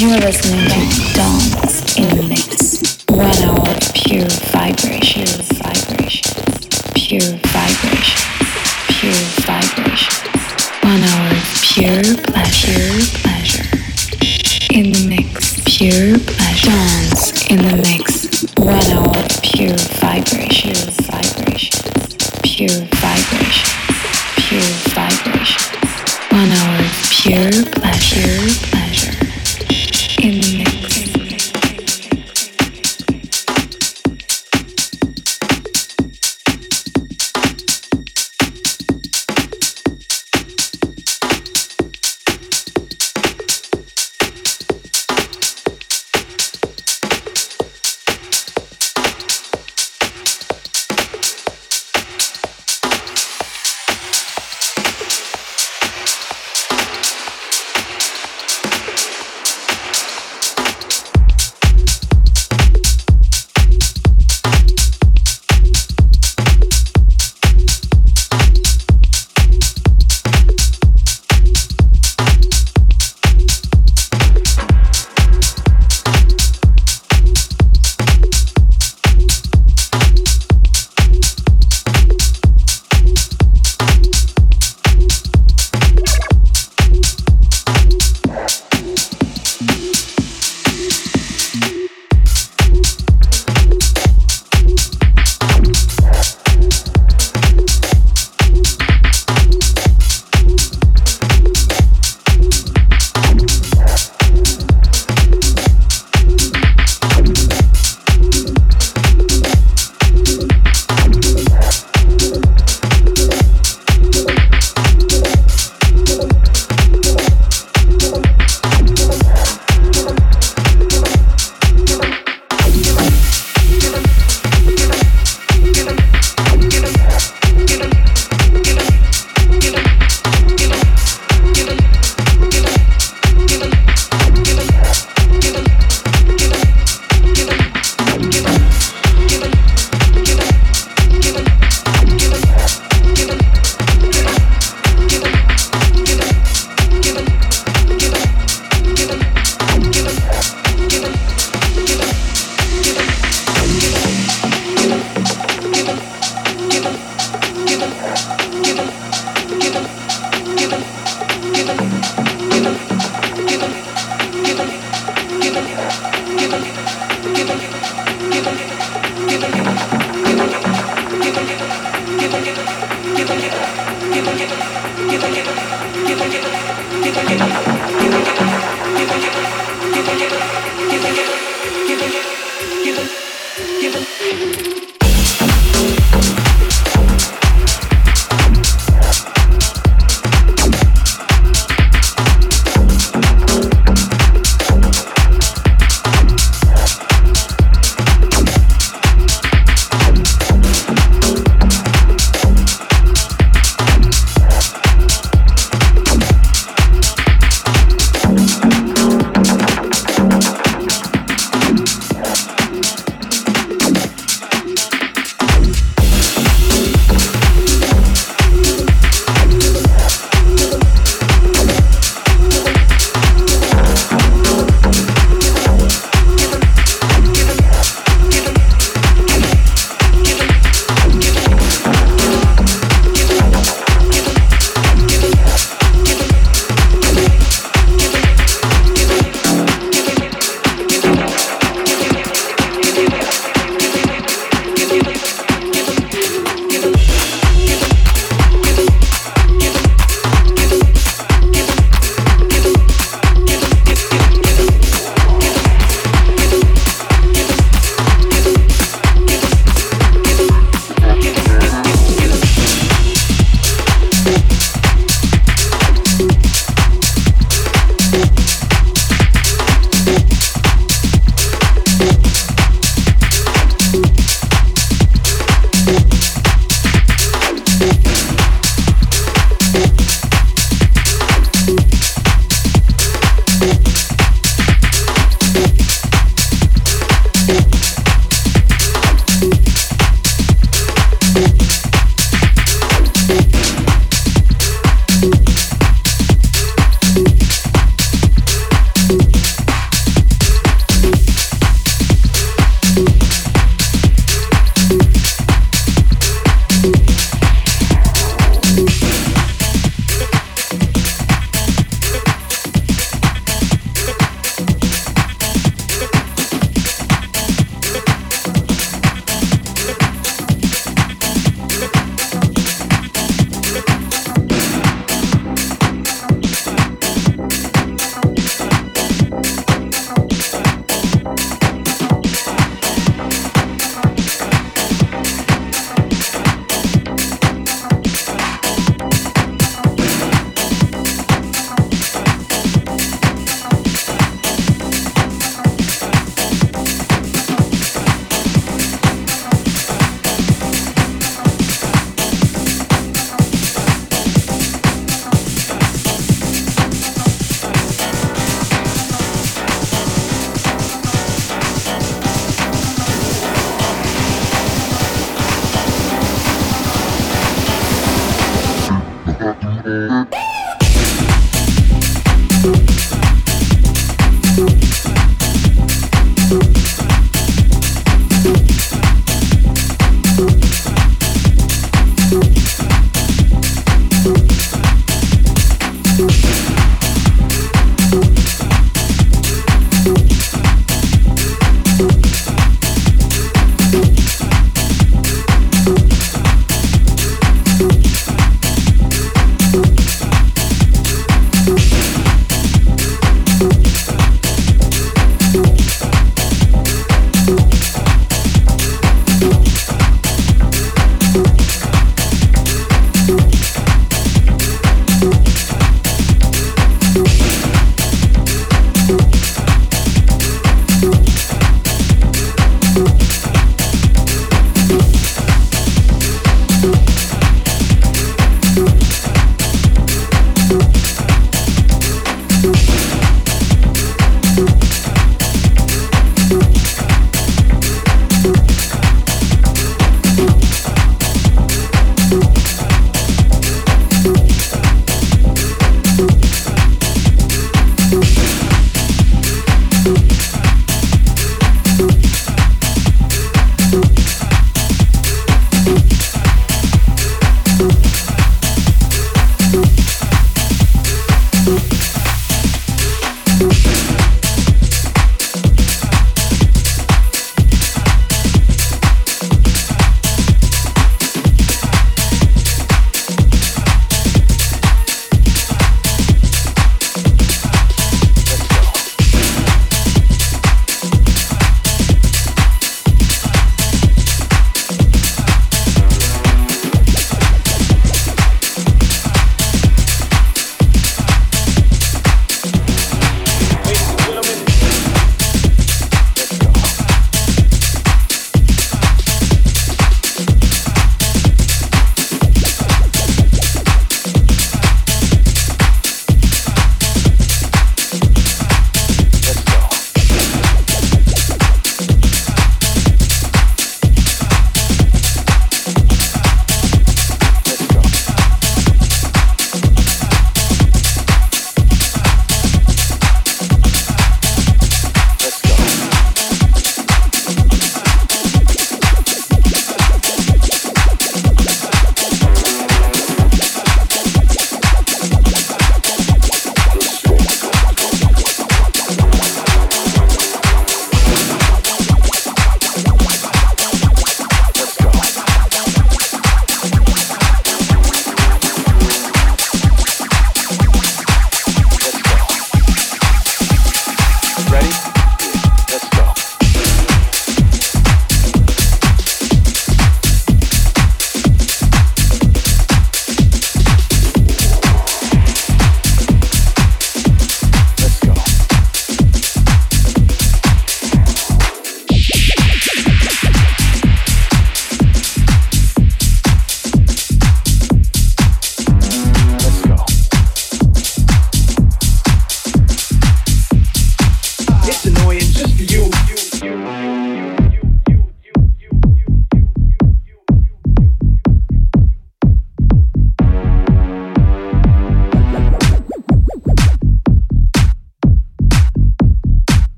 You are listening to Dance in the Mix. One hour pure vibration, vibration, pure vibration, pure vibration. One hour pure pleasure, pleasure. In the mix, pure pleasure. Dance in the mix. One hour pure vibration, vibration, pure vibration,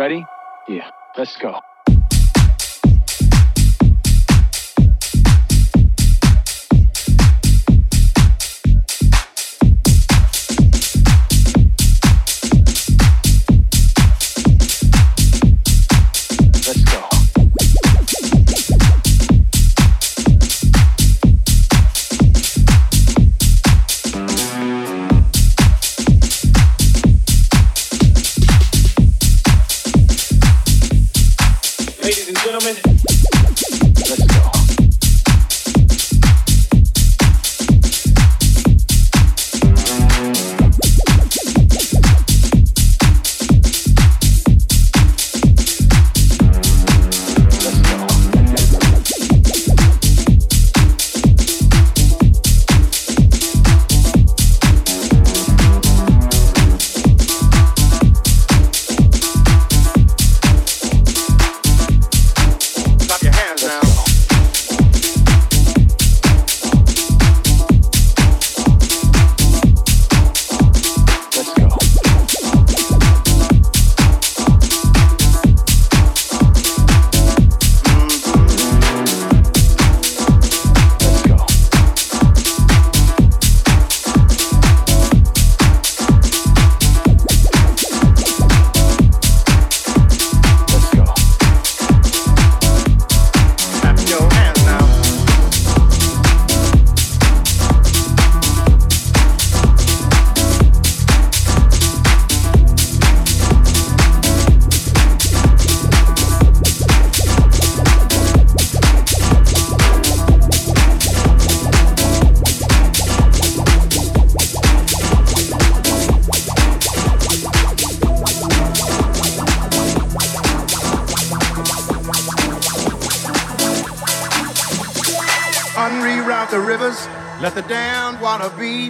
Ready? Yeah, let's go.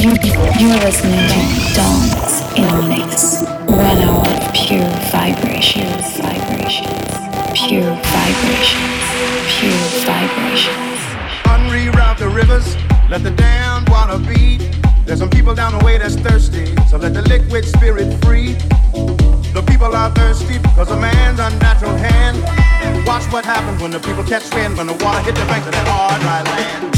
You are listening to Dance in a Mix. One hour of pure vibrations, vibrations, pure vibrations, pure vibrations. Unreroute the rivers, let the dam wanna beat. There's some people down the way that's thirsty, so let the liquid spirit free. The people are thirsty because of man's unnatural hand. Watch what happens when the people catch wind, when the water hit the banks of that hard, dry land.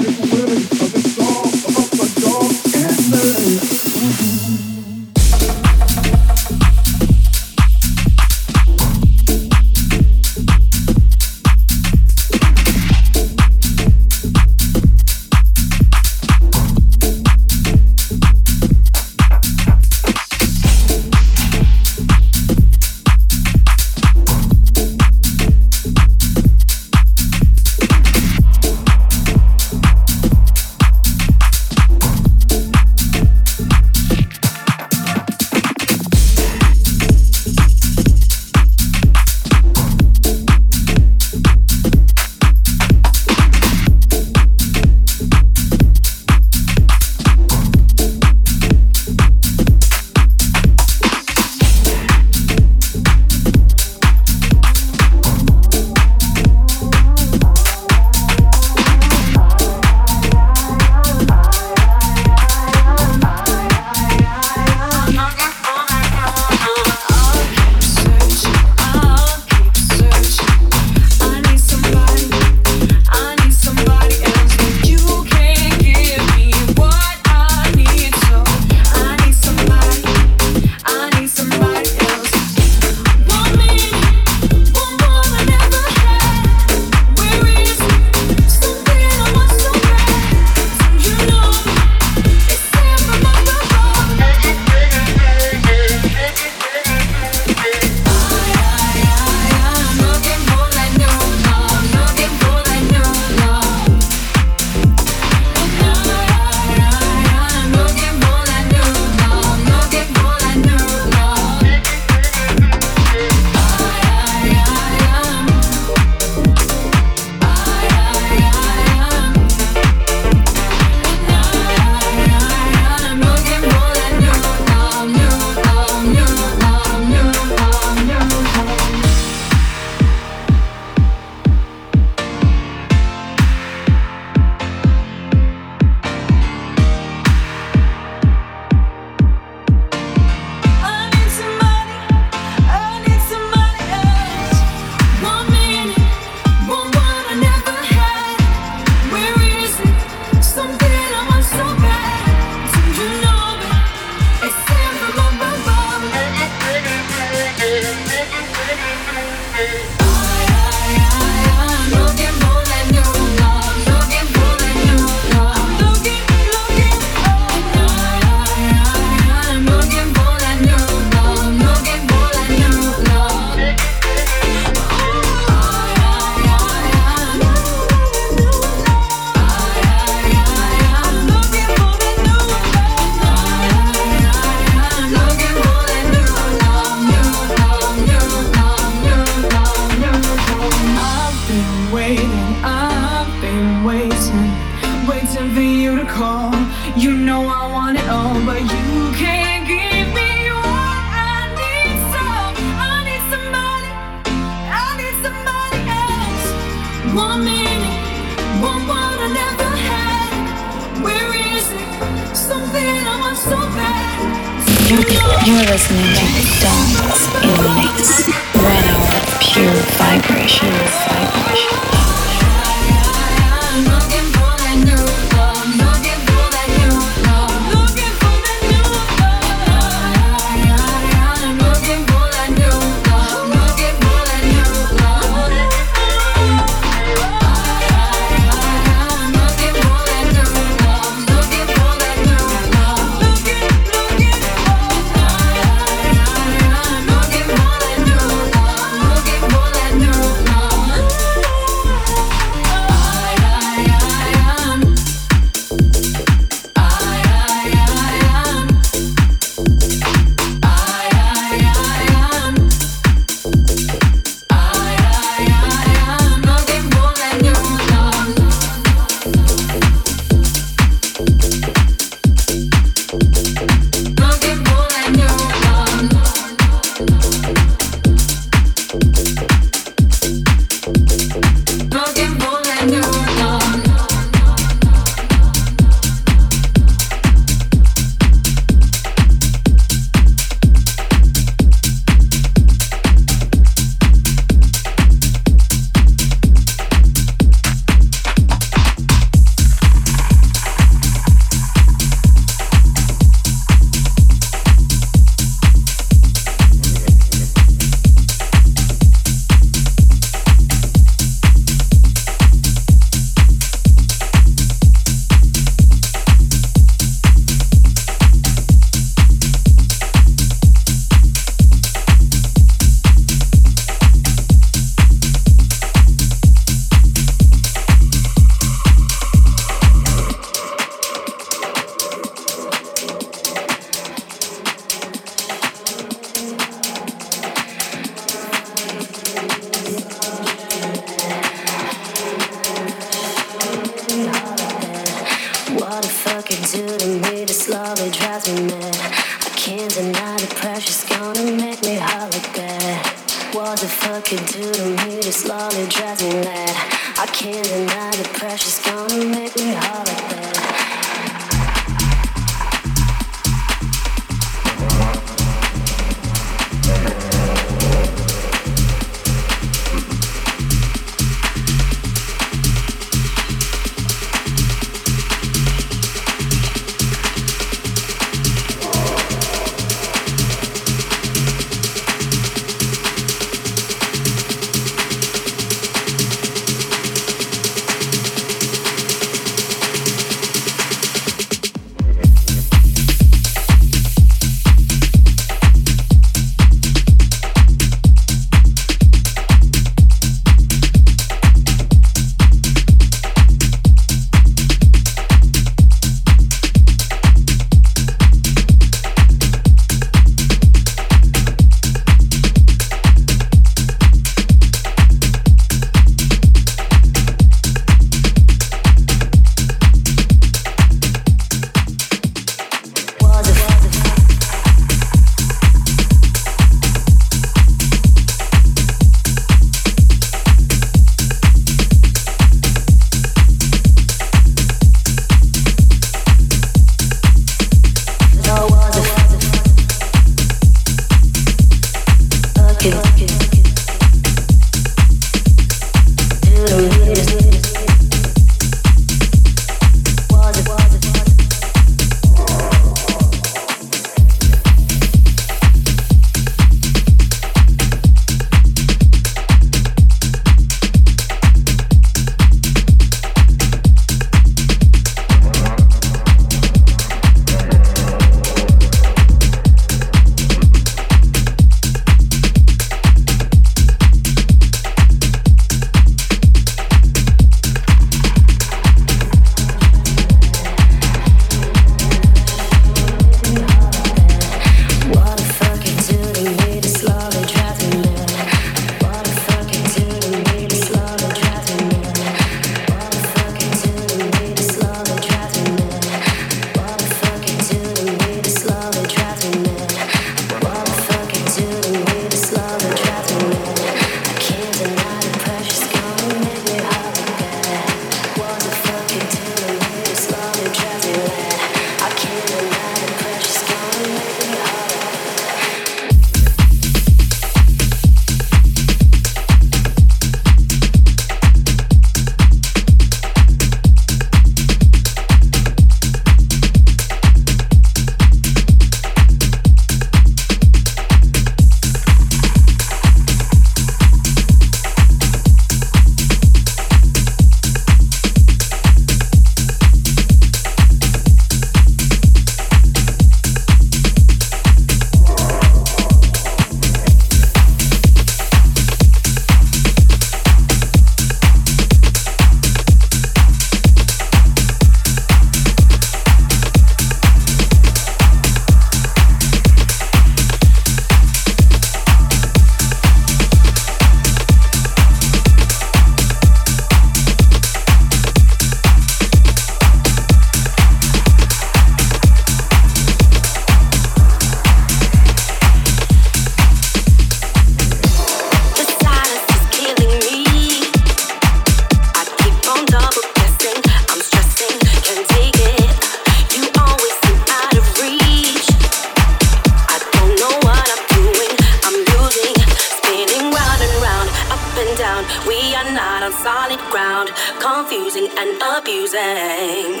down. We are not on solid ground, confusing and abusing.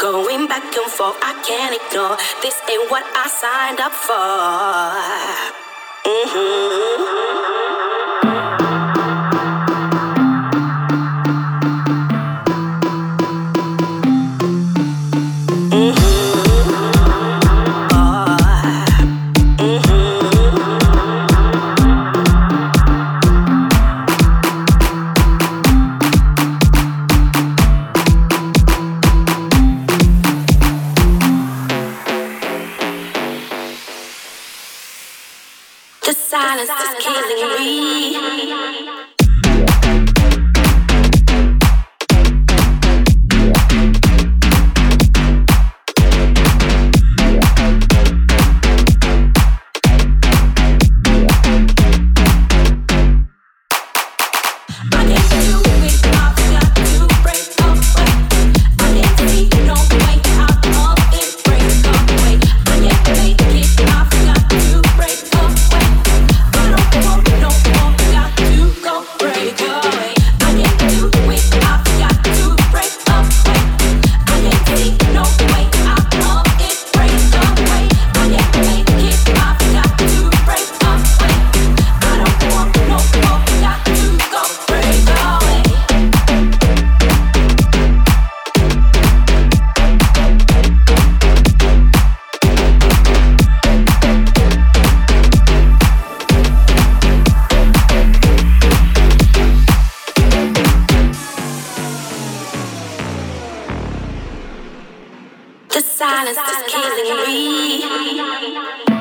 Going back and forth, I can't ignore. This ain't what I signed up for. Mm-hmm. Is killing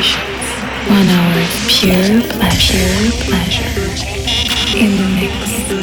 vibration. One hour of pure pleasure, pleasure in the mix.